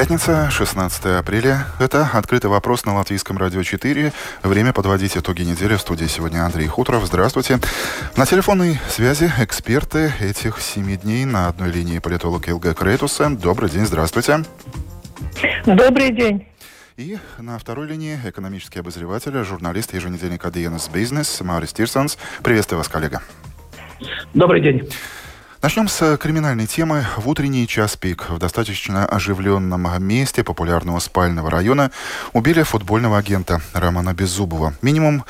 Пятница, 16 апреля. Это «Открытый вопрос» на Латвийском радио 4. Время подводить итоги недели. В студии сегодня Андрей Хуторов. Здравствуйте. На телефонной связи эксперты этих семи дней на одной линии политолог Илга Крейтуса. Добрый день, здравствуйте. Добрый день. И на второй линии экономический обозреватель, журналист еженедельника DNS Business Марис Тирсонс. Приветствую вас, коллега. Добрый день. Начнем с криминальной темы. В утренний час пик в достаточно оживленном месте популярного спального района убили футбольного агента Романа Беззубова. Минимум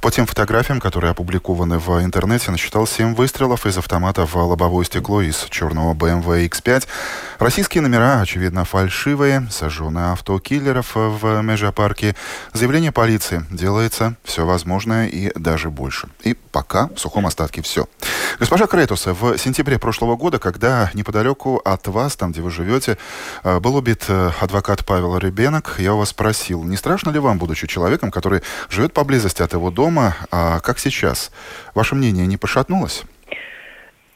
по тем фотографиям, которые опубликованы в интернете, насчитал 7 выстрелов из автомата в лобовое стекло из черного BMW X5. Российские номера, очевидно, фальшивые. Сожженное авто киллеров в Межапарке. Заявление полиции. Делается все возможное и даже больше. И пока в сухом остатке все. Госпожа Кретуса, в сентябре январе прошлого года, когда неподалеку от вас, там, где вы живете, э, был убит э, адвокат Павел Ребенок, я у вас спросил, не страшно ли вам, будучи человеком, который живет поблизости от его дома, а как сейчас? Ваше мнение не пошатнулось?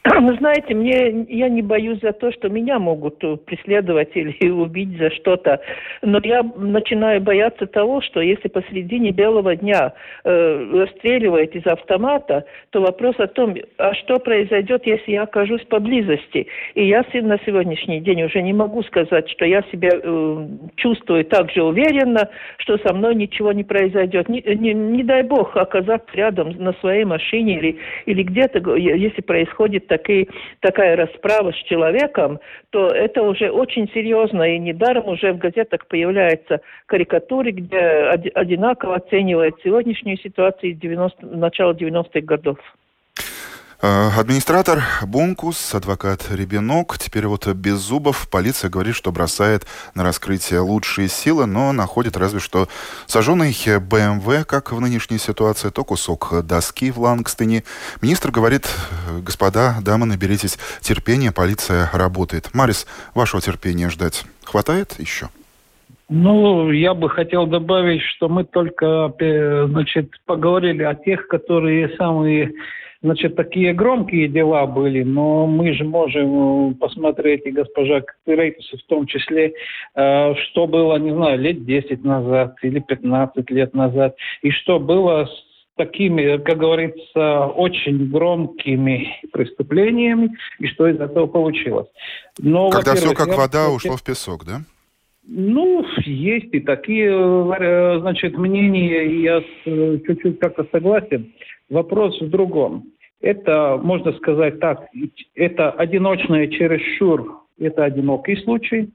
Вы знаете, мне я не боюсь за то, что меня могут э, преследовать или убить за что-то, но я начинаю бояться того, что если посредине белого дня э, расстреливает из автомата, то вопрос о том, а что произойдет, если я окажусь поблизости. И я на сегодняшний день уже не могу сказать, что я себя э, чувствую так же уверенно, что со мной ничего не произойдет. Не, не, не дай бог оказаться рядом на своей машине или, или где-то, если происходит такие, такая расправа с человеком, то это уже очень серьезно. И недаром уже в газетах появляются карикатуры, где одинаково оценивают сегодняшнюю ситуацию 90, начала 90-х годов. Э, администратор Бункус, адвокат Ребенок, теперь вот без зубов. Полиция говорит, что бросает на раскрытие лучшие силы, но находит разве что сожженный БМВ, как в нынешней ситуации, то кусок доски в Лангстене. Министр говорит, господа, дамы, наберитесь терпения, полиция работает. Марис, вашего терпения ждать хватает еще? Ну, я бы хотел добавить, что мы только, э, значит, поговорили о тех, которые самые Значит, такие громкие дела были, но мы же можем э, посмотреть, и госпожа Рейтус в том числе, э, что было, не знаю, лет 10 назад или 15 лет назад, и что было с такими, как говорится, очень громкими преступлениями, и что из этого получилось. Но, Когда все как вода ушло в песок, да? Ну, есть и такие, э, значит, мнения, и я чуть-чуть как-то согласен. Вопрос в другом. Это, можно сказать так, это одиночное чересчур, это одинокий случай,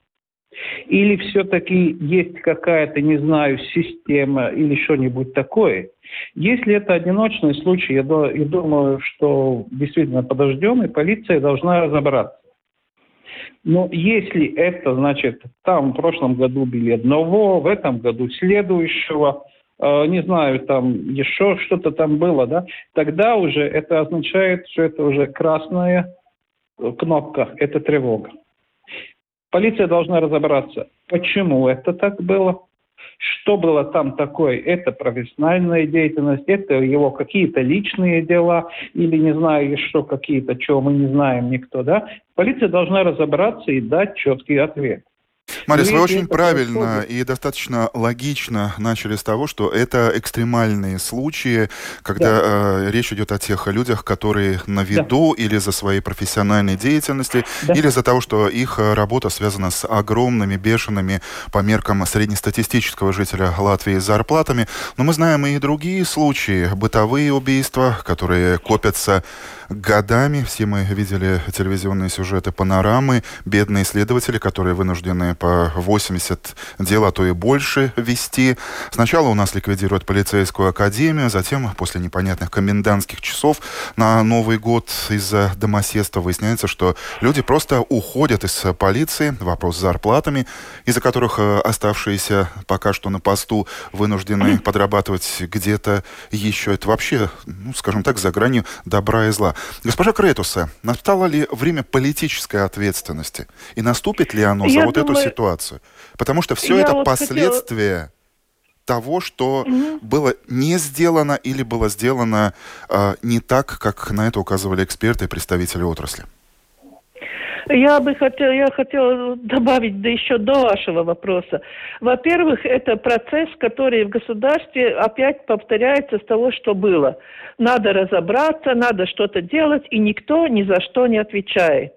или все-таки есть какая-то, не знаю, система или что-нибудь такое. Если это одиночный случай, я думаю, что действительно подождем, и полиция должна разобраться. Но если это, значит, там в прошлом году били одного, в этом году следующего – Э, не знаю, там еще что-то там было, да, тогда уже это означает, что это уже красная кнопка, это тревога. Полиция должна разобраться, почему это так было, что было там такое, это профессиональная деятельность, это его какие-то личные дела, или, не знаю, еще какие-то, чего мы не знаем никто, да. Полиция должна разобраться и дать четкий ответ. Марис, вы очень правильно и достаточно логично начали с того, что это экстремальные случаи, когда да. э, речь идет о тех людях, которые на виду да. или за своей профессиональной деятельностью, да. или за того, что их э, работа связана с огромными, бешеными по меркам среднестатистического жителя Латвии зарплатами. Но мы знаем и другие случаи, бытовые убийства, которые копятся годами. Все мы видели телевизионные сюжеты панорамы, бедные следователи, которые вынуждены по 80 дел, а то и больше вести. Сначала у нас ликвидируют полицейскую академию, затем, после непонятных комендантских часов на Новый год из-за домоседства выясняется, что люди просто уходят из полиции. Вопрос с зарплатами, из-за которых э, оставшиеся пока что на посту вынуждены подрабатывать где-то еще. Это вообще, ну, скажем так, за гранью добра и зла. Госпожа Кретуса, настало ли время политической ответственности? И наступит ли оно за Я вот думаю... эту ситуацию? Потому что все Я это вот последствия хотела того, что угу. было не сделано или было сделано э, не так, как на это указывали эксперты и представители отрасли? Я бы хотела, я хотела добавить да еще до вашего вопроса. Во-первых, это процесс, который в государстве опять повторяется с того, что было. Надо разобраться, надо что-то делать, и никто ни за что не отвечает.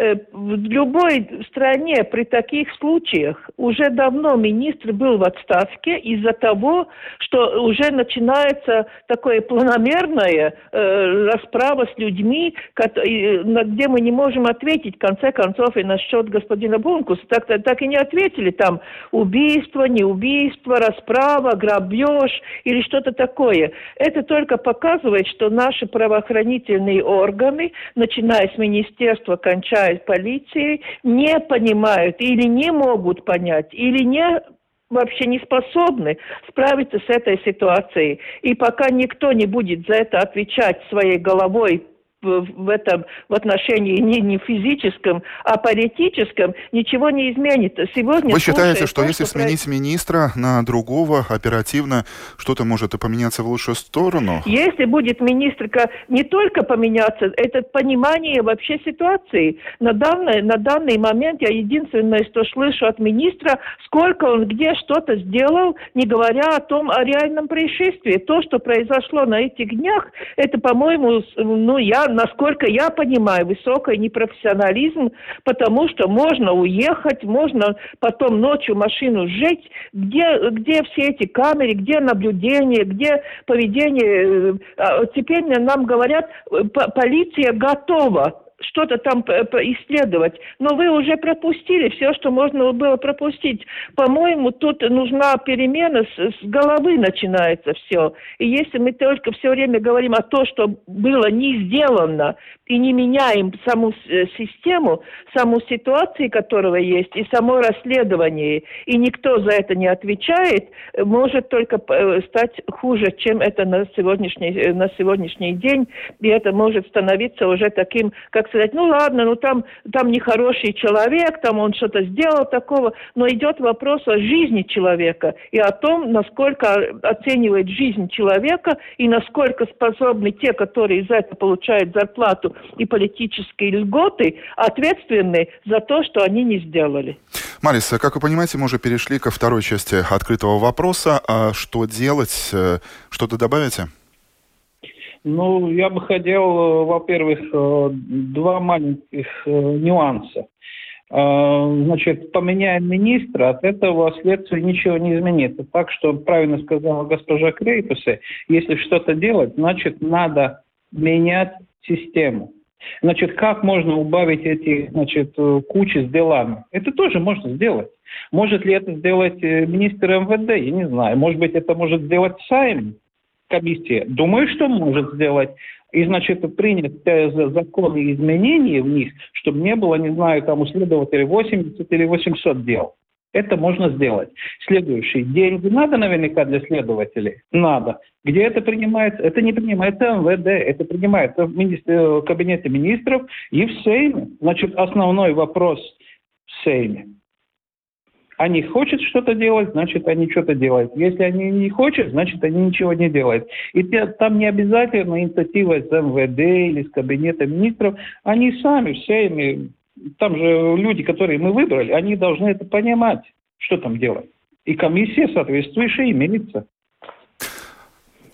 Э, в любой стране при таких случаях уже давно министр был в отставке из-за того, что уже начинается такое планомерное э, расправа с людьми, где мы не можем ответить, в конце концов, и насчет господина Бункуса. Так, так и не ответили там убийство, не убийство, расправа, грабеж или что-то такое. Это только показывает, что наши правоохранительные органы, начиная с министерства, кончая полиции не понимают или не могут понять, или не вообще не способны справиться с этой ситуацией. И пока никто не будет за это отвечать своей головой в этом в отношении не, не физическом, а политическом ничего не изменится. Сегодня Вы считаете, что то, если что сменить про... министра на другого оперативно, что-то может и поменяться в лучшую сторону? Если будет министр не только поменяться, это понимание вообще ситуации. На данный, на данный момент я единственное, что слышу от министра, сколько он где что-то сделал, не говоря о том, о реальном происшествии. То, что произошло на этих днях, это, по-моему, ну, я насколько я понимаю, высокий непрофессионализм, потому что можно уехать, можно потом ночью машину сжечь, где, где все эти камеры, где наблюдение, где поведение. Э, а теперь нам говорят, э, полиция готова что-то там исследовать. Но вы уже пропустили все, что можно было пропустить. По-моему, тут нужна перемена, с, с головы начинается все. И если мы только все время говорим о том, что было не сделано, и не меняем саму э, систему, саму ситуацию, которая есть, и само расследование, и никто за это не отвечает, может только э, стать хуже, чем это на сегодняшний, э, на сегодняшний день. И это может становиться уже таким, как сказать, ну ладно, ну там, там нехороший человек, там он что-то сделал такого, но идет вопрос о жизни человека и о том, насколько оценивает жизнь человека и насколько способны те, которые за это получают зарплату, и политические льготы ответственны за то, что они не сделали. Марис, как вы понимаете, мы уже перешли ко второй части открытого вопроса. А что делать? Э, что-то добавите? Ну, я бы хотел, э, во-первых, э, два маленьких нюанса. Значит, поменяем министра, от этого следствие ничего не изменится. Так что, правильно сказала госпожа Крейпусе, если что-то делать, значит, надо менять систему. Значит, как можно убавить эти значит, э, кучи с делами? Это тоже можно сделать. Может ли это сделать э, министр МВД? Я не знаю. Может быть, это может сделать Сайм, комиссия. Думаю, что может сделать. И, значит, принять законы изменения вниз, чтобы не было, не знаю, там у следователя 80 или 800 дел. Это можно сделать. Следующий. Деньги надо наверняка для следователей? Надо. Где это принимается? Это не принимается МВД, это принимается в министр... кабинете министров и в Сейме. Значит, основной вопрос в Сейме. Они хотят что-то делать, значит, они что-то делают. Если они не хотят, значит, они ничего не делают. И там не обязательно инициатива с МВД или с кабинета министров. Они сами в Сейме там же люди, которые мы выбрали, они должны это понимать, что там делать. И комиссия соответствующая имеется.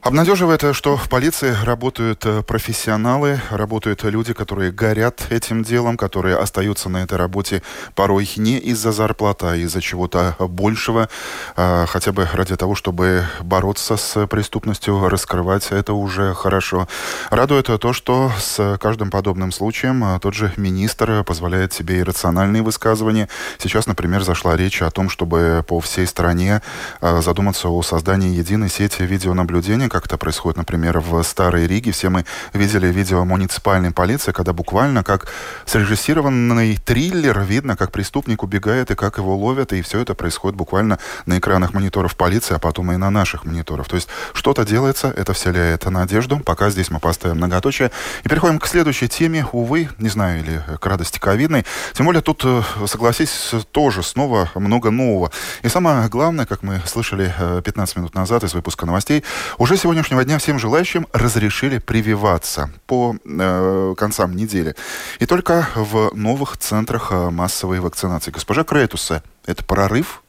Обнадеживает, что в полиции работают э, профессионалы, работают люди, которые горят этим делом, которые остаются на этой работе порой не из-за зарплаты, а из-за чего-то большего, а, хотя бы ради того, чтобы бороться с преступностью, раскрывать это уже хорошо. Радует то, что с каждым подобным случаем а, тот же министр позволяет себе иррациональные высказывания. Сейчас, например, зашла речь о том, чтобы по всей стране а, задуматься о создании единой сети видеонаблюдения, как это происходит, например, в Старой Риге. Все мы видели видео муниципальной полиции, когда буквально как срежиссированный триллер видно, как преступник убегает и как его ловят, и все это происходит буквально на экранах мониторов полиции, а потом и на наших мониторах. То есть что-то делается, это вселяет надежду. Пока здесь мы поставим многоточие. И переходим к следующей теме. Увы, не знаю, или к радости ковидной. Тем более тут, э, согласись, тоже снова много нового. И самое главное, как мы слышали 15 э, минут назад из выпуска новостей, уже сегодняшнего дня всем желающим разрешили прививаться по э, концам недели. И только в новых центрах э, массовой вакцинации. Госпожа Крейтуса, это прорыв?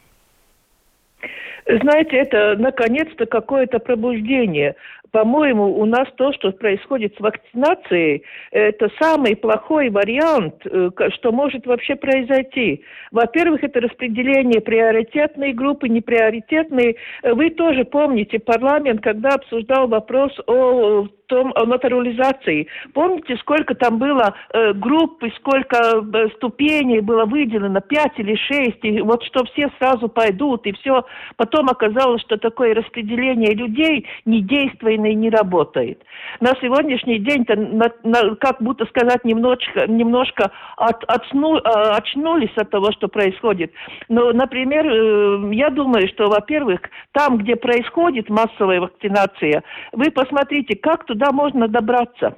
Знаете, это наконец-то какое-то пробуждение. По-моему, у нас то, что происходит с вакцинацией, это самый плохой вариант, э, что может вообще произойти. Во-первых, это распределение приоритетной группы, неприоритетной. Вы тоже помните, парламент, когда обсуждал вопрос о том, о натурализации. Помните, сколько там было э, и сколько э, ступеней было выделено, пять или шесть, и вот что все сразу пойдут, и все. Потом оказалось, что такое распределение людей недейственное и не работает. На сегодняшний день-то, на, на, как будто сказать, немножко, немножко от, отсну, э, очнулись от того, что происходит. Но, например, э, я думаю, что, во-первых, там, где происходит массовая вакцинация, вы посмотрите, как тут туда можно добраться.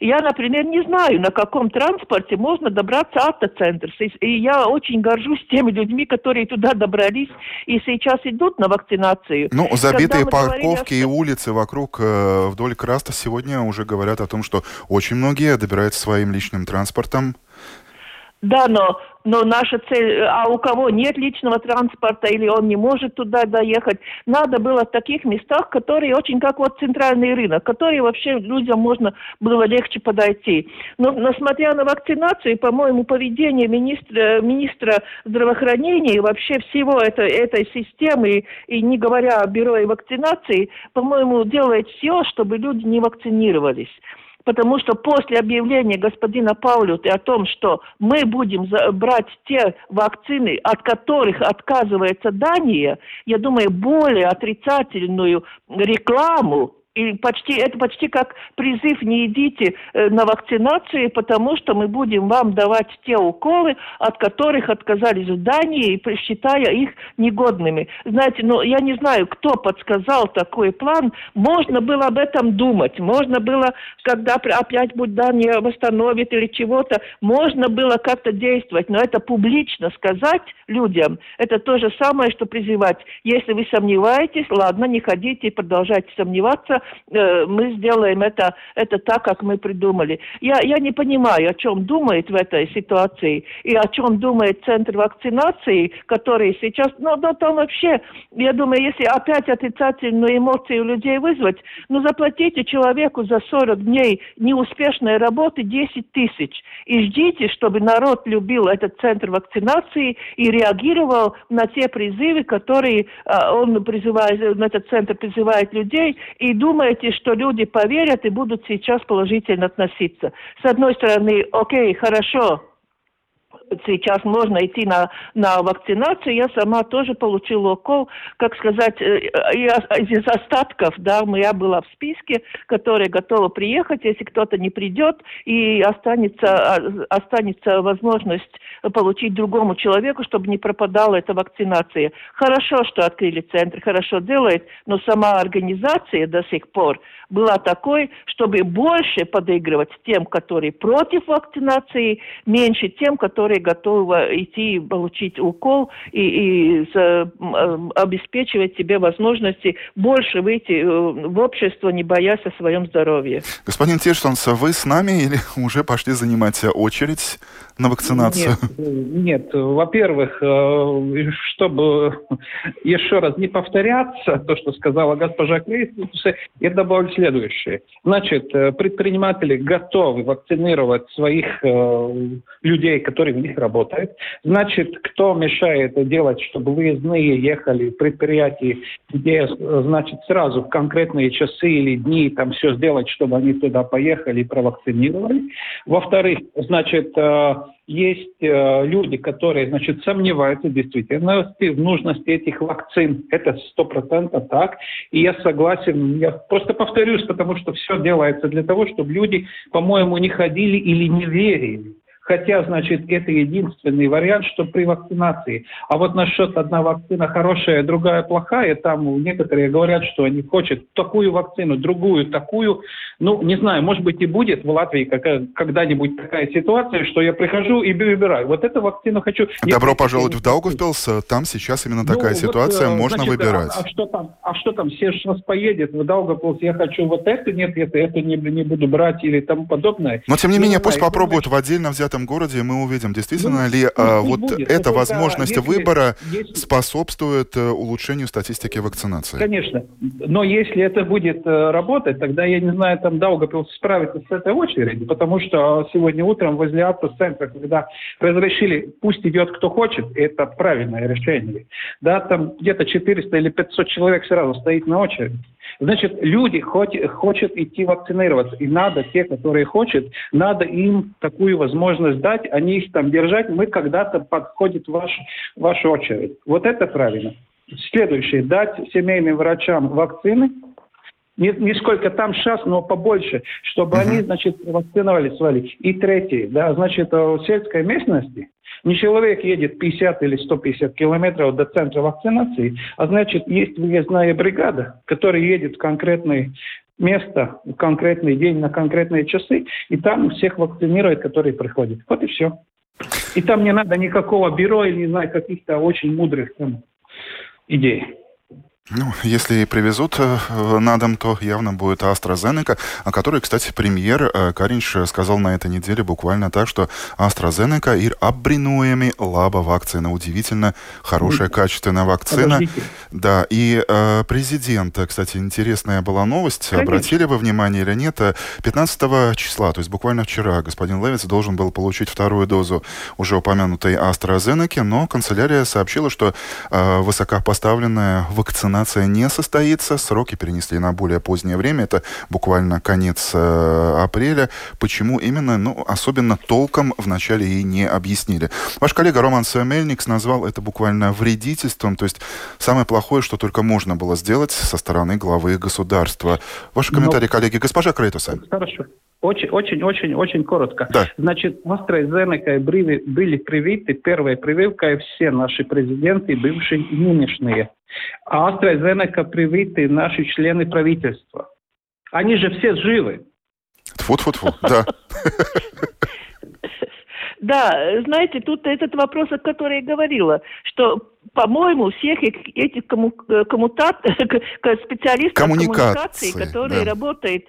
Я, например, не знаю, на каком транспорте можно добраться автоцентр. И я очень горжусь теми людьми, которые туда добрались и сейчас идут на вакцинацию. Ну, забитые парковки говорили... и улицы вокруг э, вдоль Краста сегодня уже говорят о том, что очень многие добираются своим личным транспортом да, но, но наша цель, а у кого нет личного транспорта или он не может туда доехать, надо было в таких местах, которые очень как вот центральный рынок, которые вообще людям можно было легче подойти. Но, несмотря на вакцинацию, по-моему, поведение министра, министра здравоохранения и вообще всего это, этой системы, и не говоря о бюро и вакцинации, по-моему, делает все, чтобы люди не вакцинировались потому что после объявления господина Паулюта о том, что мы будем брать те вакцины, от которых отказывается Дания, я думаю, более отрицательную рекламу и почти, это почти как призыв не идите э, на вакцинацию, потому что мы будем вам давать те уколы, от которых отказались в Дании, считая их негодными. Знаете, ну я не знаю, кто подсказал такой план. Можно было об этом думать. Можно было, когда опять будет Дания восстановит или чего-то, можно было как-то действовать. Но это публично сказать людям, это то же самое, что призывать. Если вы сомневаетесь, ладно, не ходите и продолжайте сомневаться, мы сделаем это, это так, как мы придумали. Я, я не понимаю, о чем думает в этой ситуации и о чем думает Центр вакцинации, который сейчас, ну, ну там вообще, я думаю, если опять отрицательную эмоцию у людей вызвать, ну, заплатите человеку за 40 дней неуспешной работы 10 тысяч и ждите, чтобы народ любил этот Центр вакцинации и реагировал на те призывы, которые а, он призывает, этот Центр призывает людей и думает, думаете, что люди поверят и будут сейчас положительно относиться? С одной стороны, окей, хорошо, сейчас можно идти на, на вакцинацию. Я сама тоже получила укол, как сказать, э, из остатков, да, я была в списке, которые готовы приехать, если кто-то не придет, и останется, а, останется возможность получить другому человеку, чтобы не пропадала эта вакцинация. Хорошо, что открыли центр, хорошо делает, но сама организация до сих пор была такой, чтобы больше подыгрывать тем, которые против вакцинации, меньше тем, которые которые готовы идти получить укол и, и с, обеспечивать себе возможности больше выйти в общество, не боясь о своем здоровье. Господин Тирштанс, вы с нами или уже пошли занимать очередь на вакцинацию? Нет, нет. во-первых, чтобы еще раз не повторяться, то, что сказала госпожа Клейс, я добавлю следующее. Значит, предприниматели готовы вакцинировать своих э, людей, которые в них работают. Значит, кто мешает делать, чтобы выездные ехали в предприятии, где, значит, сразу в конкретные часы или дни там все сделать, чтобы они туда поехали и провакцинировали. Во-вторых, значит, э, есть э, люди, которые, значит, сомневаются в действительности, в нужности этих вакцин. Это сто процентов так. И я согласен. Я просто повторюсь, потому что все делается для того, чтобы люди, по-моему, не ходили или не верили. Хотя, значит, это единственный вариант, что при вакцинации. А вот насчет одна вакцина хорошая, другая плохая, там некоторые говорят, что они хотят такую вакцину, другую такую. Ну, не знаю, может быть и будет в Латвии когда-нибудь такая ситуация, что я прихожу и выбираю. Вот эту вакцину хочу. Добро я пожаловать в Даугавпилс. Там сейчас именно такая ну, ситуация, вот, можно значит, выбирать. А, а что там? А что там? Все сейчас поедет в Даугавпилс, я хочу вот это, нет, это, это не, не буду брать или тому подобное. Но тем не, не менее, пусть попробуют в отдельно взятом этом городе мы увидим, действительно ну, ли а, вот будет. эта возможность если, выбора если, способствует э, улучшению статистики вакцинации. Конечно. Но если это будет э, работать, тогда, я не знаю, там Даугапилс справится с этой очередью, потому что сегодня утром возле автоцентра, когда разрешили, пусть идет кто хочет, это правильное решение. Да, там где-то 400 или 500 человек сразу стоит на очереди. Значит, люди хоть, хотят идти вакцинироваться. И надо, те, которые хотят, надо им такую возможность дать, они их там держать. Мы когда-то подходит ваш, ваша очередь. Вот это правильно. Следующее. Дать семейным врачам вакцины, не, не сколько там сейчас, но побольше, чтобы uh-huh. они, значит, вакциновали свои. И третье, да, значит, в сельской местности не человек едет 50 или 150 километров до центра вакцинации, а значит, есть выездная бригада, которая едет в конкретное место, в конкретный день, на конкретные часы, и там всех вакцинирует, которые приходят. Вот и все. И там не надо никакого бюро или, не знаю, каких-то очень мудрых там, идей. Ну, если привезут э, на дом, то явно будет AstraZeneca, о которой, кстати, премьер э, Каринч сказал на этой неделе буквально так, что AstraZeneca ir apbrинojami лаба вакцина. Удивительно хорошая, качественная вакцина. Подождите. Да, и э, президент, кстати, интересная была новость, Конечно. обратили вы внимание или нет, 15 числа, то есть буквально вчера, господин Левиц должен был получить вторую дозу уже упомянутой AstraZeneca, но канцелярия сообщила, что э, высокопоставленная вакцина вакцинация не состоится. Сроки перенесли на более позднее время. Это буквально конец э, апреля. Почему именно? Ну, особенно толком вначале и не объяснили. Ваш коллега Роман Мельникс назвал это буквально вредительством. То есть самое плохое, что только можно было сделать со стороны главы государства. Ваши ну, комментарии, Но... коллеги. Госпожа Крейтуса. Хорошо. Очень, очень, очень, очень коротко. Да. Значит, AstraZeneca были, были привиты, первая прививка, и все наши президенты, бывшие и нынешние. А AstraZeneca привиты наши члены правительства. Они же все живы. Фу-фу-фу, да. Да, знаете, тут этот вопрос, о котором я говорила, что, по-моему, всех этих комму, коммутат, специалистов коммуникации, которые да. работают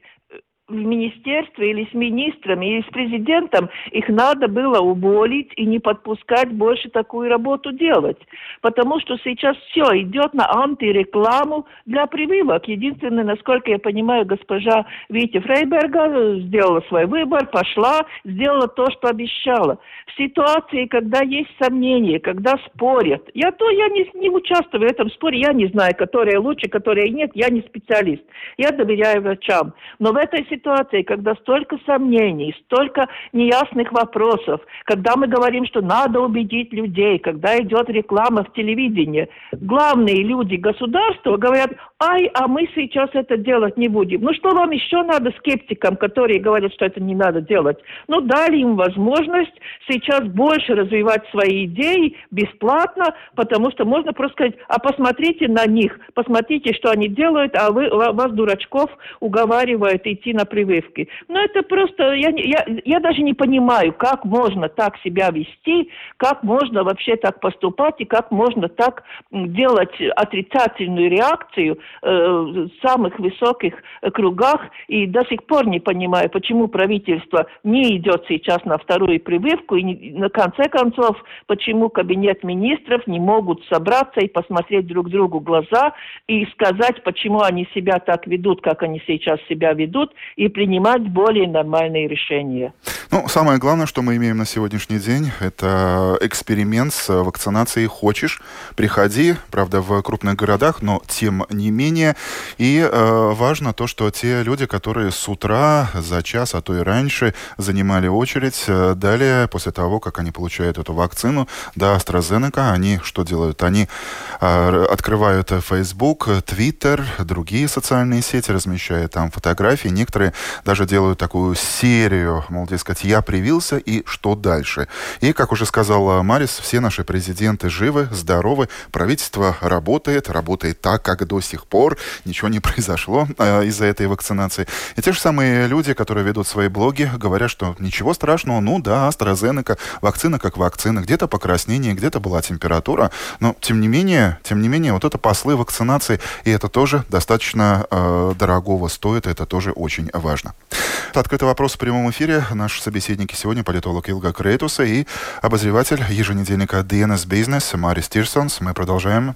в министерстве или с министрами, или с президентом, их надо было уволить и не подпускать больше такую работу делать. Потому что сейчас все идет на антирекламу для прививок. Единственное, насколько я понимаю, госпожа Витя Фрейберга сделала свой выбор, пошла, сделала то, что обещала. В ситуации, когда есть сомнения, когда спорят, я то я не, не участвую в этом споре, я не знаю, которая лучше, которая нет, я не специалист. Я доверяю врачам. Но в этой ситуации ситуации, когда столько сомнений, столько неясных вопросов, когда мы говорим, что надо убедить людей, когда идет реклама в телевидении, главные люди государства говорят, ай, а мы сейчас это делать не будем. Ну что вам еще надо скептикам, которые говорят, что это не надо делать? Ну дали им возможность сейчас больше развивать свои идеи бесплатно, потому что можно просто сказать, а посмотрите на них, посмотрите, что они делают, а вы, вас, дурачков, уговаривают идти на прививки. Ну это просто, я, я, я даже не понимаю, как можно так себя вести, как можно вообще так поступать и как можно так делать отрицательную реакцию э, самых высоких кругах. И до сих пор не понимаю, почему правительство не идет сейчас на вторую прививку. И на конце концов, почему кабинет министров не могут собраться и посмотреть друг другу глаза и сказать, почему они себя так ведут, как они сейчас себя ведут, и принимать более нормальные решения. Ну, самое главное, что мы имеем на сегодняшний день, это эксперимент с вакцинацией «Хочешь, приходи», правда, в крупных городах, но тем не менее. И э, важно то, что те люди, которые с утра за час, а то и раньше занимали очередь, э, далее, после того, как они получают эту вакцину, да, AstraZeneca, они что делают? Они э, открывают Facebook, Twitter, другие социальные сети, размещая там фотографии. Некоторые даже делают такую серию, мол, дескать, я привился и что дальше. И, как уже сказала Марис, все наши президенты живы, здоровы, правительство работает, работает так, как до сих пор, ничего не произошло э, из-за этой вакцинации. И те же самые люди, которые ведут свои блоги, говорят, что ничего страшного, ну да, AstraZeneca, вакцина как вакцина, где-то покраснение, где-то была температура, но тем не менее, тем не менее, вот это послы вакцинации, и это тоже достаточно э, дорогого стоит, это тоже очень важно. Открытый вопрос в прямом эфире. Наши собеседники сегодня политолог Илга Крейтуса и обозреватель еженедельника DNS Business Марис Тирсонс. Мы продолжаем.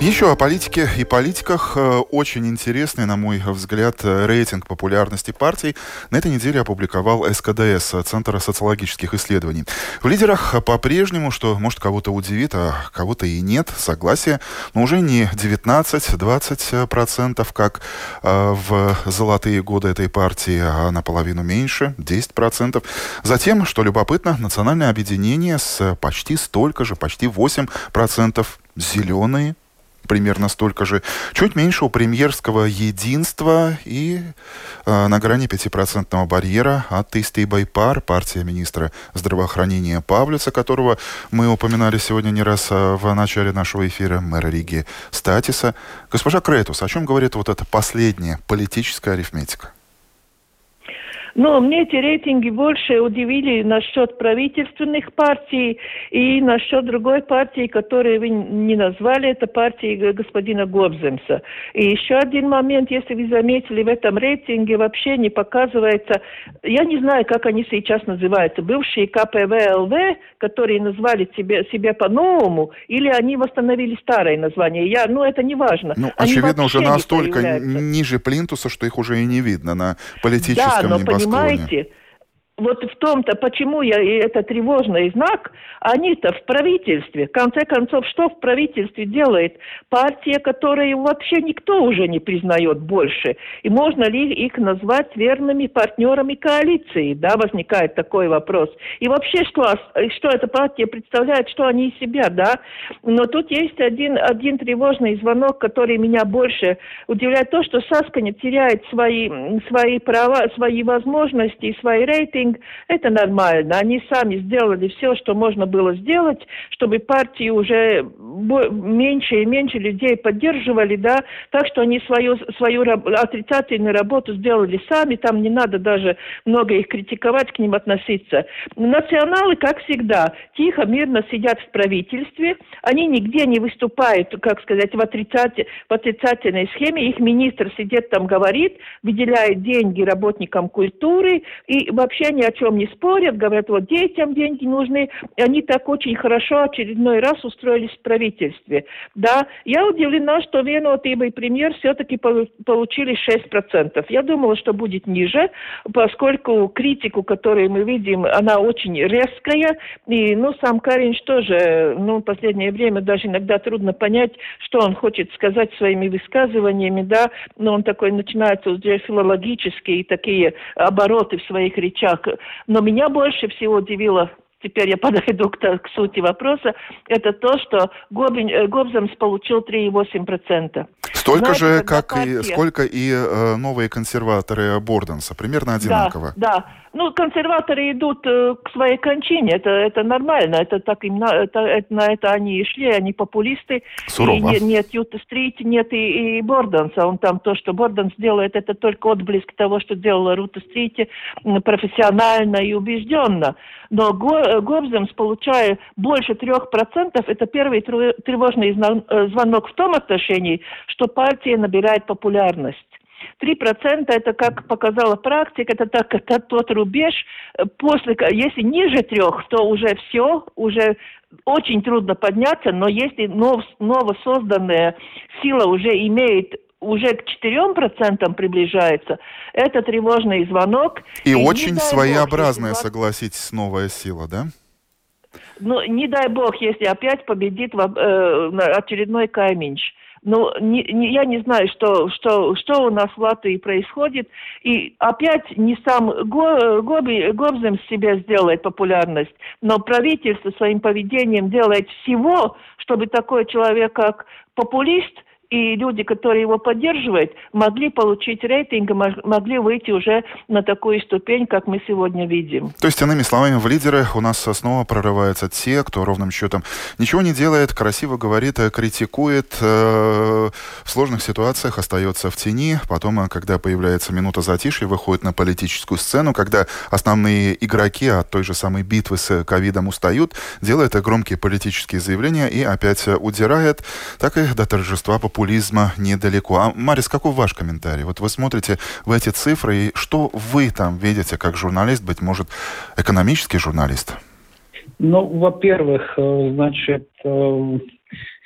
Еще о политике и политиках. Э, очень интересный, на мой взгляд, э, рейтинг популярности партий на этой неделе опубликовал СКДС, Центр социологических исследований. В лидерах по-прежнему, что может кого-то удивит, а кого-то и нет, согласие, но уже не 19-20%, как э, в золотые годы этой партии, а наполовину меньше, 10%. Затем, что любопытно, национальное объединение с почти столько же, почти 8% зеленые примерно столько же. Чуть меньше у премьерского единства и э, на грани 5% барьера от Истей Байпар, партия министра здравоохранения Павлица, которого мы упоминали сегодня не раз э, в начале нашего эфира, мэра Риги Статиса. Госпожа Кретус, о чем говорит вот эта последняя политическая арифметика? Но мне эти рейтинги больше удивили насчет правительственных партий и насчет другой партии, которую вы не назвали, это партии господина Гобземса. И еще один момент, если вы заметили, в этом рейтинге вообще не показывается, я не знаю, как они сейчас называются, бывшие КПВЛВ, которые назвали себя, себя по-новому, или они восстановили старое название. Я, ну, это не важно. Ну, они очевидно, уже настолько ниже плинтуса, что их уже и не видно на политическом да, но небосклоне понимаете, вот в том-то, почему я, и это тревожный знак, они-то в правительстве. В конце концов, что в правительстве делает партия, которую вообще никто уже не признает больше? И можно ли их назвать верными партнерами коалиции? Да, возникает такой вопрос. И вообще, что, что эта партия представляет, что они из себя, да? Но тут есть один, один тревожный звонок, который меня больше удивляет. То, что Сасканя теряет свои, свои права, свои возможности, свои рейтинги, рейтинг, это нормально. Они сами сделали все, что можно было сделать, чтобы партии уже меньше и меньше людей поддерживали, да, так что они свою, свою отрицательную работу сделали сами, там не надо даже много их критиковать, к ним относиться. Националы, как всегда, тихо, мирно сидят в правительстве, они нигде не выступают, как сказать, в, отрицатель, в отрицательной схеме, их министр сидит там, говорит, выделяет деньги работникам культуры, и вообще ни о чем не спорят, говорят, вот детям деньги нужны. И они так очень хорошо очередной раз устроились в правительстве. Да, я удивлена, что Венотиба и премьер все-таки получили 6%. Я думала, что будет ниже, поскольку критику, которую мы видим, она очень резкая. И, ну, сам Каринч тоже, ну, в последнее время даже иногда трудно понять, что он хочет сказать своими высказываниями, да, но он такой начинается уже филологические такие обороты в своих речах. Но меня больше всего удивило теперь я подойду к, к сути вопроса, это то, что Гобин, э, Гобзамс получил 3,8%. Столько Знаете, же, как партия... и сколько и э, новые консерваторы Борденса, примерно одинаково. Да, да. Ну, консерваторы идут э, к своей кончине, это, это нормально, это так им, это, это, на это они и шли, они популисты. Сурово. И нет, нет Юта Стрит, нет и, и Борданса, он там то, что Борданс делает, это только отблеск того, что делала Рута Стрити профессионально и убежденно. Но Гобземс, получая больше трех процентов, это первый тревожный э, звонок в том отношении, что партия набирает популярность. 3% это, как показала практика, это, так, это тот рубеж, э, после, если ниже трех, то уже все, уже очень трудно подняться, но если нов, новосозданная сила уже имеет уже к 4% приближается, это тревожный звонок. И, и очень своеобразная, бог, согласитесь, новая сила, да? Ну, не дай бог, если опять победит э, очередной Кайминч. Ну, не, не, я не знаю, что, что, что у нас в Латвии происходит. И опять не сам Го, Гоби, Гобзем себе сделает популярность, но правительство своим поведением делает всего, чтобы такой человек, как популист – и люди, которые его поддерживают, могли получить рейтинг, могли выйти уже на такую ступень, как мы сегодня видим. То есть, иными словами, в лидеры у нас снова прорываются те, кто ровным счетом ничего не делает, красиво говорит, э, критикует, э, в сложных ситуациях остается в тени, потом, э, когда появляется минута затишья, выходит на политическую сцену, когда основные игроки от той же самой битвы с ковидом устают, делает громкие политические заявления и опять удирает, так и до торжества популярности популизма недалеко. А, Марис, какой ваш комментарий? Вот вы смотрите в эти цифры, и что вы там видите как журналист, быть может, экономический журналист? Ну, во-первых, э, значит, э,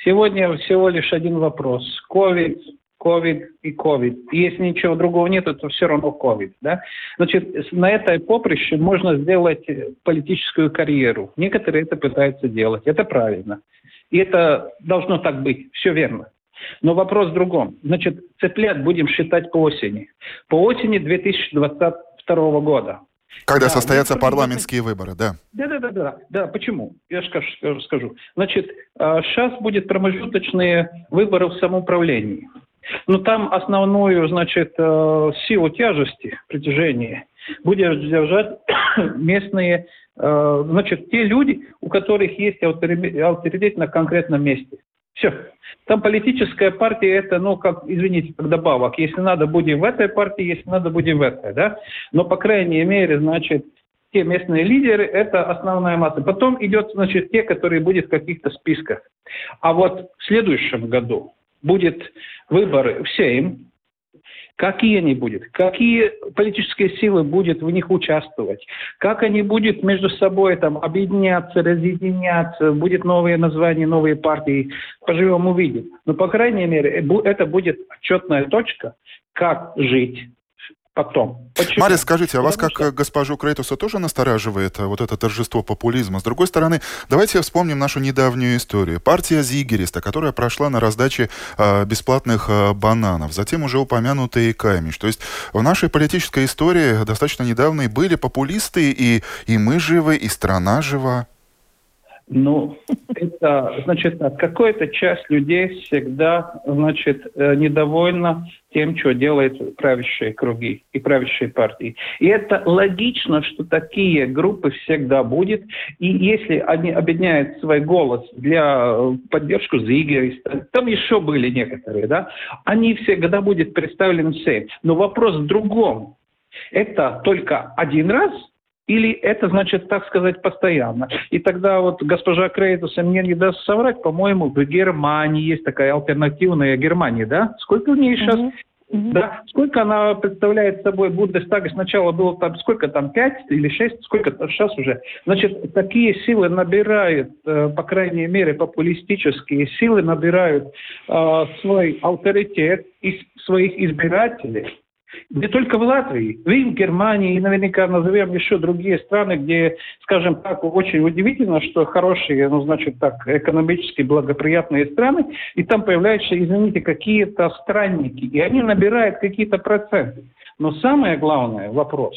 сегодня всего лишь один вопрос. COVID, COVID и COVID. Если ничего другого нет, то все равно COVID. Да? Значит, на этой поприще можно сделать политическую карьеру. Некоторые это пытаются делать. Это правильно. И это должно так быть. Все верно. Но вопрос в другом. Значит, цыплят будем считать по осени. По осени 2022 года. Когда да, состоятся парламентские выборы, да? Да, да, да, да. Да, почему? Я скажу, скажу. Значит, сейчас а, будет промежуточные выборы в самоуправлении. Но там основную, значит, э, силу тяжести, притяжения будет держать местные, э, значит, те люди, у которых есть авторитет на конкретном месте. Все. Там политическая партия это, ну, как, извините, как добавок. Если надо, будем в этой партии, если надо, будем в этой, да. Но, по крайней мере, значит, те местные лидеры – это основная масса. Потом идет, значит, те, которые будут в каких-то списках. А вот в следующем году будет выборы в Сейм, какие они будут, какие политические силы будут в них участвовать, как они будут между собой там объединяться, разъединяться, будет новые названия, новые партии, поживем увидим. Но, по крайней мере, это будет отчетная точка, как жить потом. Почему? Мария, скажите, а вас как что... госпожу Крейтуса тоже настораживает э, вот это торжество популизма? С другой стороны, давайте вспомним нашу недавнюю историю. Партия Зигериста, которая прошла на раздаче э, бесплатных э, бананов, затем уже упомянутый Каймиш. То есть в нашей политической истории достаточно недавно были популисты, и, и мы живы, и страна жива. Ну, это, значит, какая-то часть людей всегда, значит, э, недовольна тем, что делают правящие круги и правящие партии. И это логично, что такие группы всегда будет. И если они объединяют свой голос для э, поддержку Зиги, там еще были некоторые, да, они всегда будут представлены всем. Но вопрос в другом. Это только один раз – или это значит, так сказать, постоянно? И тогда вот госпожа Крейтус мне не даст соврать, по-моему, в Германии есть такая альтернативная Германия, да? Сколько у нее сейчас? Да? Сколько она представляет собой Бундестаг? Сначала было там, сколько там, пять или шесть? Сколько сейчас уже? Значит, такие силы набирают, э, по крайней мере, популистические силы набирают э, свой авторитет из своих избирателей не только в Латвии, и в Германии, и наверняка назовем еще другие страны, где, скажем так, очень удивительно, что хорошие, ну, значит так, экономически благоприятные страны, и там появляются, извините, какие-то странники, и они набирают какие-то проценты. Но самое главное вопрос,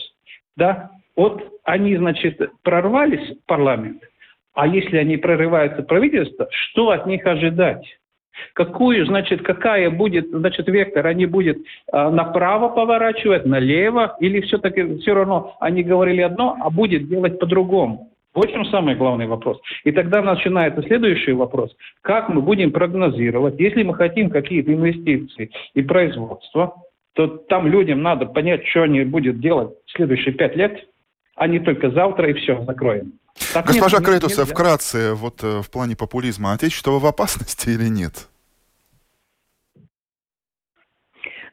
да, вот они, значит, прорвались в парламент, а если они прорываются правительство, что от них ожидать? Какую, значит, какая будет, значит, вектор, они будут э, направо поворачивать, налево, или все-таки все равно они говорили одно, а будет делать по-другому? В этом самый главный вопрос. И тогда начинается следующий вопрос. Как мы будем прогнозировать, если мы хотим какие-то инвестиции и производство, то там людям надо понять, что они будут делать в следующие пять лет, а не только завтра и все, закроем. Так Госпожа нет, Кретуса, вкратце, вот э, в плане популизма, отечество в опасности или нет?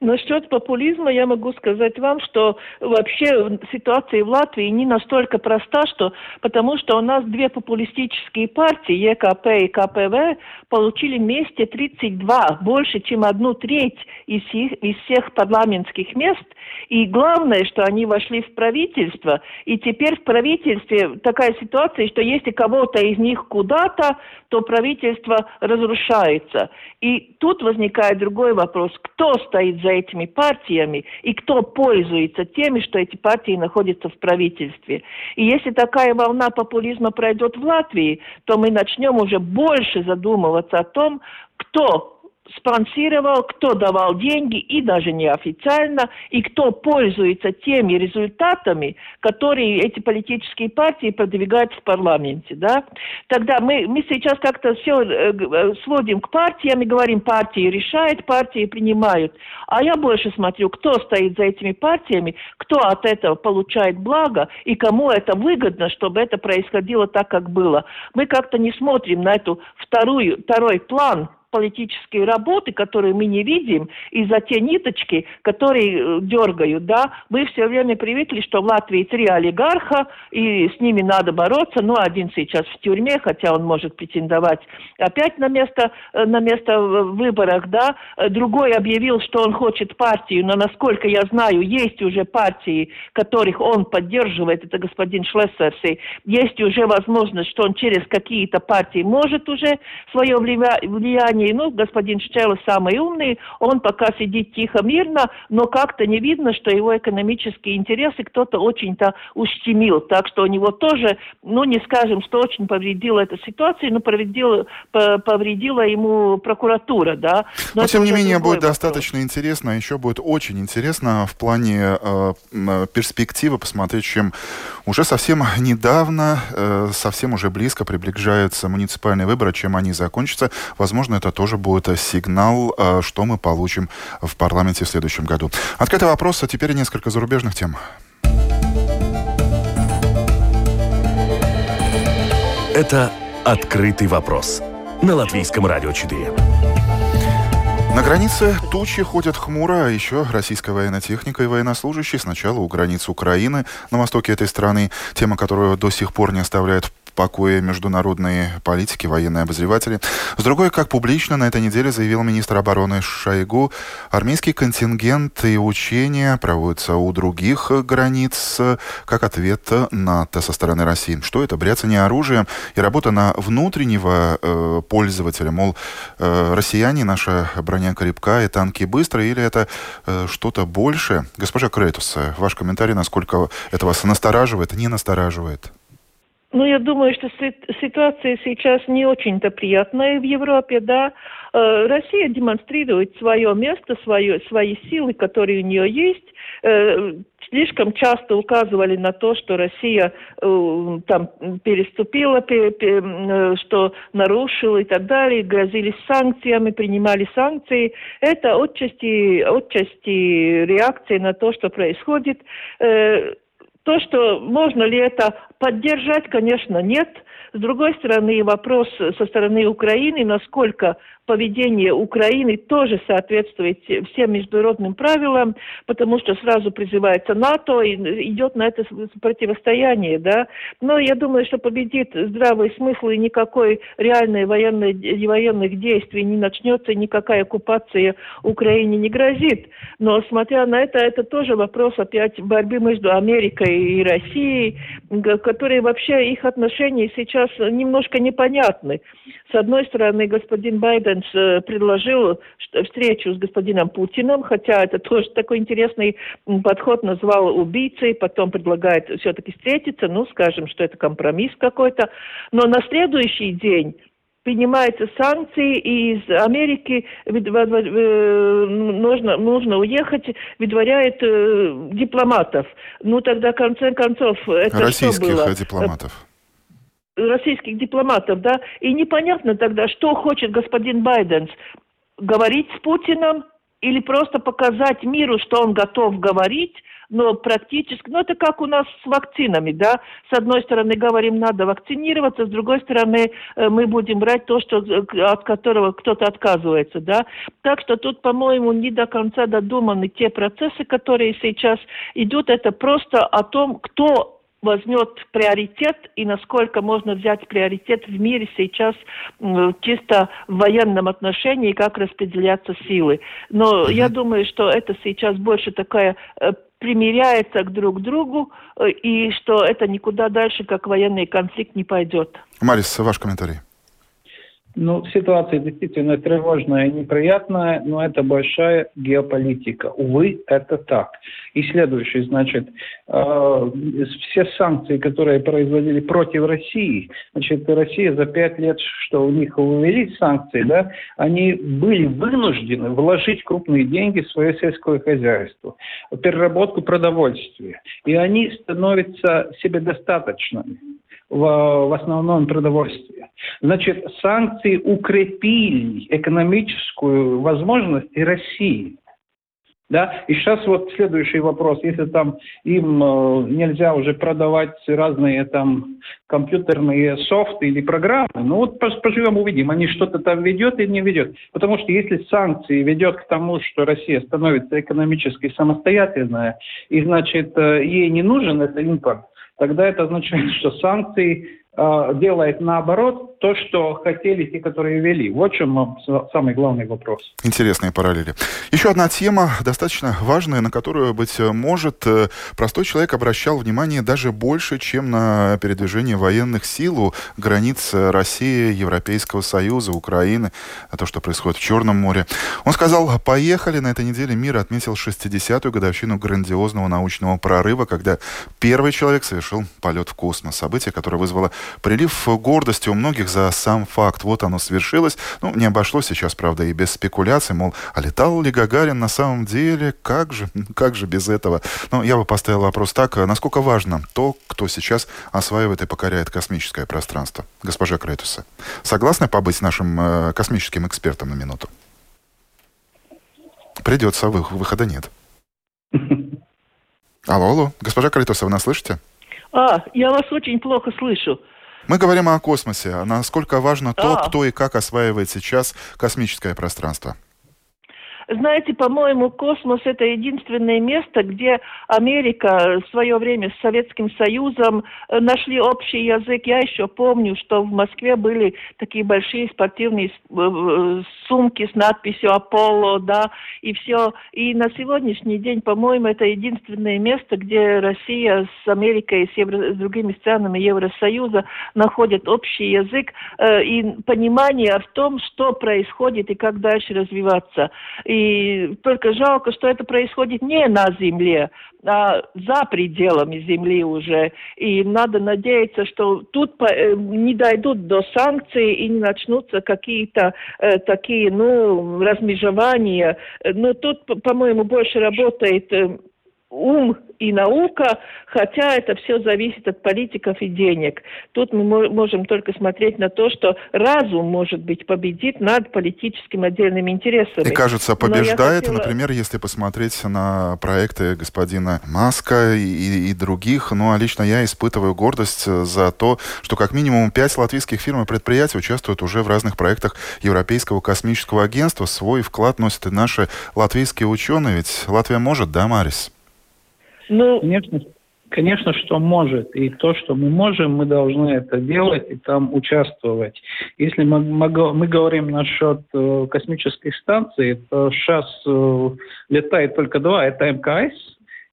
Насчет популизма я могу сказать вам, что вообще ситуация в Латвии не настолько проста, что, потому что у нас две популистические партии, ЕКП и КПВ, получили вместе 32, больше, чем одну треть из, их, из всех парламентских мест. И главное, что они вошли в правительство, и теперь в правительстве такая ситуация, что если кого-то из них куда-то, то правительство разрушается. И тут возникает другой вопрос, кто стоит за этими партиями и кто пользуется теми, что эти партии находятся в правительстве. И если такая волна популизма пройдет в Латвии, то мы начнем уже больше задумываться о том, кто спонсировал, кто давал деньги, и даже неофициально, и кто пользуется теми результатами, которые эти политические партии продвигают в парламенте. Да? Тогда мы, мы сейчас как-то все э, э, сводим к партиям и говорим, партии решают, партии принимают. А я больше смотрю, кто стоит за этими партиями, кто от этого получает благо, и кому это выгодно, чтобы это происходило так, как было. Мы как-то не смотрим на эту вторую, второй план политической работы, которые мы не видим, и за те ниточки, которые э, дергают, да, мы все время привыкли, что в Латвии три олигарха, и с ними надо бороться, ну, один сейчас в тюрьме, хотя он может претендовать опять на место, э, на место в выборах, да, другой объявил, что он хочет партию, но, насколько я знаю, есть уже партии, которых он поддерживает, это господин Шлессерси, есть уже возможность, что он через какие-то партии может уже свое влияние компании, ну, господин Щелов самый умный, он пока сидит тихо, мирно, но как-то не видно, что его экономические интересы кто-то очень-то ущемил. Так что у него тоже, ну, не скажем, что очень повредила эта ситуация, но повредила, повредила ему прокуратура, да. Но, но тем не менее, будет вопрос. достаточно интересно, а еще будет очень интересно в плане э, перспективы посмотреть, чем уже совсем недавно, э, совсем уже близко приближаются муниципальные выборы, чем они закончатся. Возможно, это тоже будет сигнал, э, что мы получим в парламенте в следующем году. Открытый вопрос, а теперь несколько зарубежных тем. Это «Открытый вопрос» на Латвийском радио 4. На границе тучи ходят хмуро, а еще российская военная техника и военнослужащие сначала у границ Украины на востоке этой страны, тема, которую до сих пор не оставляет покое международные политики, военные обозреватели. С другой, как публично на этой неделе заявил министр обороны Шойгу, армейский контингент и учения проводятся у других границ как ответ НАТО со стороны России. Что это? Бряцание оружием и работа на внутреннего э, пользователя. Мол, э, россияне, наша броня крепка и танки быстрые, или это э, что-то больше? Госпожа Крейтус, ваш комментарий, насколько это вас настораживает, не настораживает? Ну, я думаю, что ситуация сейчас не очень-то приятная в Европе, да. Э, Россия демонстрирует свое место, свое, свои силы, которые у нее есть. Э, слишком часто указывали на то, что Россия э, там переступила, что нарушила и так далее, грозились санкциями, принимали санкции. Это отчасти, отчасти реакция на то, что происходит. То, что можно ли это поддержать, конечно, нет. С другой стороны, вопрос со стороны Украины, насколько поведение Украины тоже соответствует всем международным правилам, потому что сразу призывается НАТО и идет на это противостояние, да. Но я думаю, что победит здравый смысл и никакой реальной военной, военных действий не начнется, никакая оккупация Украине не грозит. Но смотря на это, это тоже вопрос опять борьбы между Америкой и Россией, которые вообще их отношения сейчас немножко непонятны. С одной стороны, господин Байден э, предложил встречу с господином Путиным, хотя это тоже такой интересный подход, назвал убийцей, потом предлагает все-таки встретиться, ну, скажем, что это компромисс какой-то. Но на следующий день принимаются санкции, и из Америки э, нужно, нужно уехать, выдворяет э, дипломатов. Ну, тогда, в конце концов, это Российских что было? дипломатов российских дипломатов, да, и непонятно тогда, что хочет господин Байден, говорить с Путиным или просто показать миру, что он готов говорить, но практически, ну это как у нас с вакцинами, да, с одной стороны говорим, надо вакцинироваться, с другой стороны э, мы будем брать то, что, э, от которого кто-то отказывается, да. Так что тут, по-моему, не до конца додуманы те процессы, которые сейчас идут, это просто о том, кто возьмет приоритет и насколько можно взять приоритет в мире сейчас чисто в военном отношении, как распределяться силы. Но я думаю, что это сейчас больше такая э, примиряется к друг другу, э, и что это никуда дальше, как военный конфликт, не пойдет. Марис, ваш комментарий. Ну, ситуация действительно тревожная и неприятная, но это большая геополитика. Увы, это так. И следующий, значит, э, все санкции, которые производили против России, значит, Россия за пять лет, что у них увеличить санкции, да, они были вынуждены вложить крупные деньги в свое сельское хозяйство, в переработку продовольствия. И они становятся себе достаточными в, в основном продовольствии. Значит, санкции укрепили экономическую возможность России. Да? И сейчас вот следующий вопрос. Если там им э, нельзя уже продавать разные там компьютерные софты или программы, ну вот поживем, увидим, они что-то там ведет или не ведет. Потому что если санкции ведет к тому, что Россия становится экономически самостоятельная, и значит э, ей не нужен этот импорт, тогда это означает, что санкции делает наоборот то, что хотели те, которые вели. Вот в чем самый главный вопрос. Интересные параллели. Еще одна тема, достаточно важная, на которую, быть может, э, простой человек обращал внимание даже больше, чем на передвижение военных сил у границ России, Европейского Союза, Украины, а то, что происходит в Черном море. Он сказал, поехали, на этой неделе мир отметил 60-ю годовщину грандиозного научного прорыва, когда первый человек совершил полет в космос. Событие, которое вызвало прилив гордости у многих за сам факт. Вот оно свершилось. Ну, не обошлось сейчас, правда, и без спекуляций, мол, а летал ли Гагарин на самом деле? Как же, как же без этого? Но я бы поставил вопрос так, насколько важно то, кто сейчас осваивает и покоряет космическое пространство? Госпожа Кретуса, согласны побыть нашим э, космическим экспертом на минуту? Придется, вы, выхода нет. Алло, алло, госпожа Калитоса, вы нас слышите? А, я вас очень плохо слышу. Мы говорим о космосе. А насколько важно то, а. кто и как осваивает сейчас космическое пространство? Знаете, по-моему, космос – это единственное место, где Америка в свое время с Советским Союзом э, нашли общий язык. Я еще помню, что в Москве были такие большие спортивные э, э, сумки с надписью «Аполло», да, и все. И на сегодняшний день, по-моему, это единственное место, где Россия с Америкой, с, Евро... с другими странами Евросоюза находят общий язык и понимание в том, что происходит и как дальше развиваться. И только жалко, что это происходит не на Земле, а за пределами Земли уже. И надо надеяться, что тут э, не дойдут до санкций и не начнутся какие-то э, такие, ну, размежевания. Но тут, по-моему, больше работает э, ум и наука, хотя это все зависит от политиков и денег. Тут мы можем только смотреть на то, что разум, может быть, победит над политическими отдельными интересами. И, кажется, побеждает, хотела... например, если посмотреть на проекты господина Маска и, и других. Ну, а лично я испытываю гордость за то, что как минимум пять латвийских фирм и предприятий участвуют уже в разных проектах Европейского космического агентства. Свой вклад носят и наши латвийские ученые. Ведь Латвия может, да, Марис? Ну, конечно, конечно, что может. И то, что мы можем, мы должны это делать и там участвовать. Если мы, мы, говорим насчет э, космических станций, то сейчас э, летает только два. Это МКС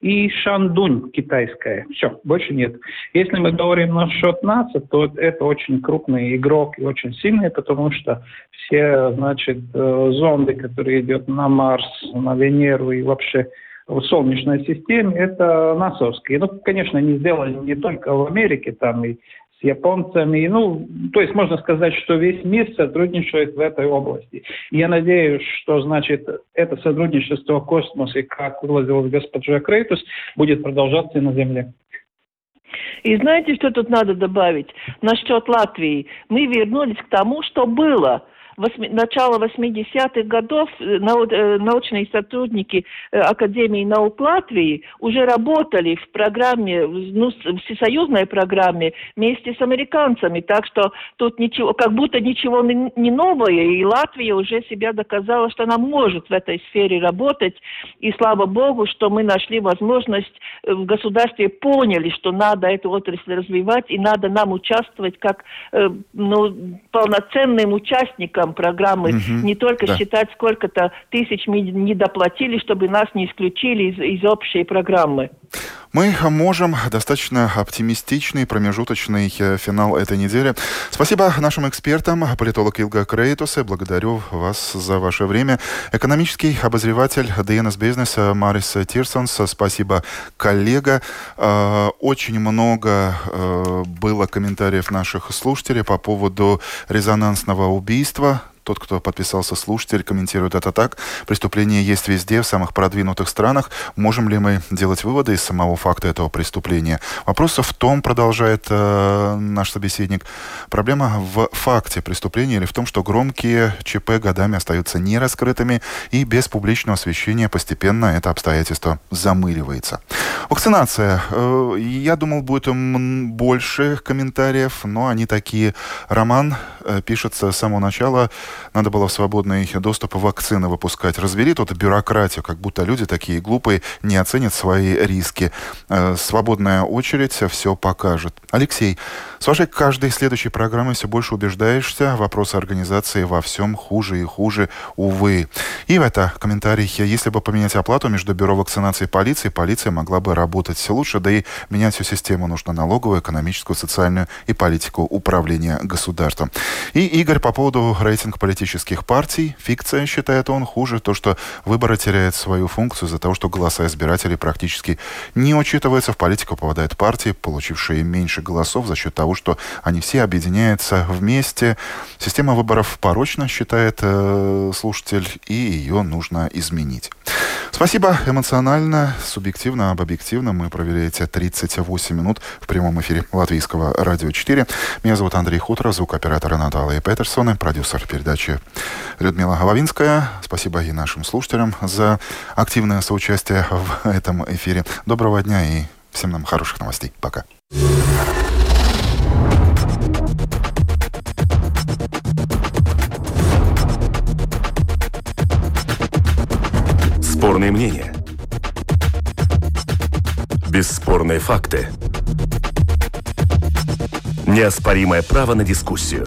и Шандунь китайская. Все, больше нет. Если мы говорим насчет НАСА, то это очень крупный игрок и очень сильный, потому что все, значит, э, зонды, которые идут на Марс, на Венеру и вообще в Солнечной системе, это НАСовские. Ну, конечно, они сделали не только в Америке, там и с японцами. Ну, то есть можно сказать, что весь мир сотрудничает в этой области. Я надеюсь, что, значит, это сотрудничество в космосе, как выразилась госпожа Крейтус, будет продолжаться и на Земле. И знаете, что тут надо добавить? Насчет Латвии. Мы вернулись к тому, что было – восьми, начала 80-х годов э, э, научные сотрудники э, Академии наук Латвии уже работали в программе, ну, всесоюзной программе вместе с американцами. Так что тут ничего, как будто ничего не новое, и Латвия уже себя доказала, что она может в этой сфере работать. И слава богу, что мы нашли возможность в государстве поняли, что надо эту отрасль развивать, и надо нам участвовать как ну, полноценным участникам итогам программы угу. не только да. считать, сколько-то тысяч мы не доплатили, чтобы нас не исключили из, из общей программы. Мы можем достаточно оптимистичный промежуточный э, финал этой недели. Спасибо нашим экспертам, политолог Илга Крейтусе. Благодарю вас за ваше время. Экономический обозреватель DNS бизнеса Марис Тирсонс. Спасибо, коллега. Э, очень много э, было комментариев наших слушателей по поводу резонансного убийства тот, кто подписался слушатель, комментирует это так. Преступление есть везде, в самых продвинутых странах. Можем ли мы делать выводы из самого факта этого преступления? Вопрос в том, продолжает э, наш собеседник, проблема в факте преступления или в том, что громкие ЧП годами остаются нераскрытыми и без публичного освещения постепенно это обстоятельство замыливается. Вакцинация. Э, я думал, будет больше комментариев, но они такие. Роман э, пишется с самого начала надо было в свободный доступ вакцины выпускать. Разбери тут бюрократию, как будто люди такие глупые не оценят свои риски. Э, свободная очередь все покажет. Алексей, с вашей каждой следующей программой все больше убеждаешься, вопросы организации во всем хуже и хуже, увы. И в это комментарий, если бы поменять оплату между бюро вакцинации и полицией, полиция могла бы работать лучше, да и менять всю систему нужно налоговую, экономическую, социальную и политику управления государством. И Игорь по поводу рейтинга политических партий. Фикция, считает он, хуже то, что выборы теряют свою функцию из-за того, что голоса избирателей практически не учитываются. В политику попадают партии, получившие меньше голосов за счет того, что они все объединяются вместе. Система выборов порочна, считает э, слушатель, и ее нужно изменить. Спасибо. Эмоционально, субъективно, об объективном мы провели эти 38 минут в прямом эфире Латвийского радио 4. Меня зовут Андрей Хутро, звукооператор Наталья Петерсон, продюсер передачи передачи Людмила Головинская. Спасибо и нашим слушателям за активное соучастие в этом эфире. Доброго дня и всем нам хороших новостей. Пока. Спорные мнения. Бесспорные факты. Неоспоримое право на дискуссию.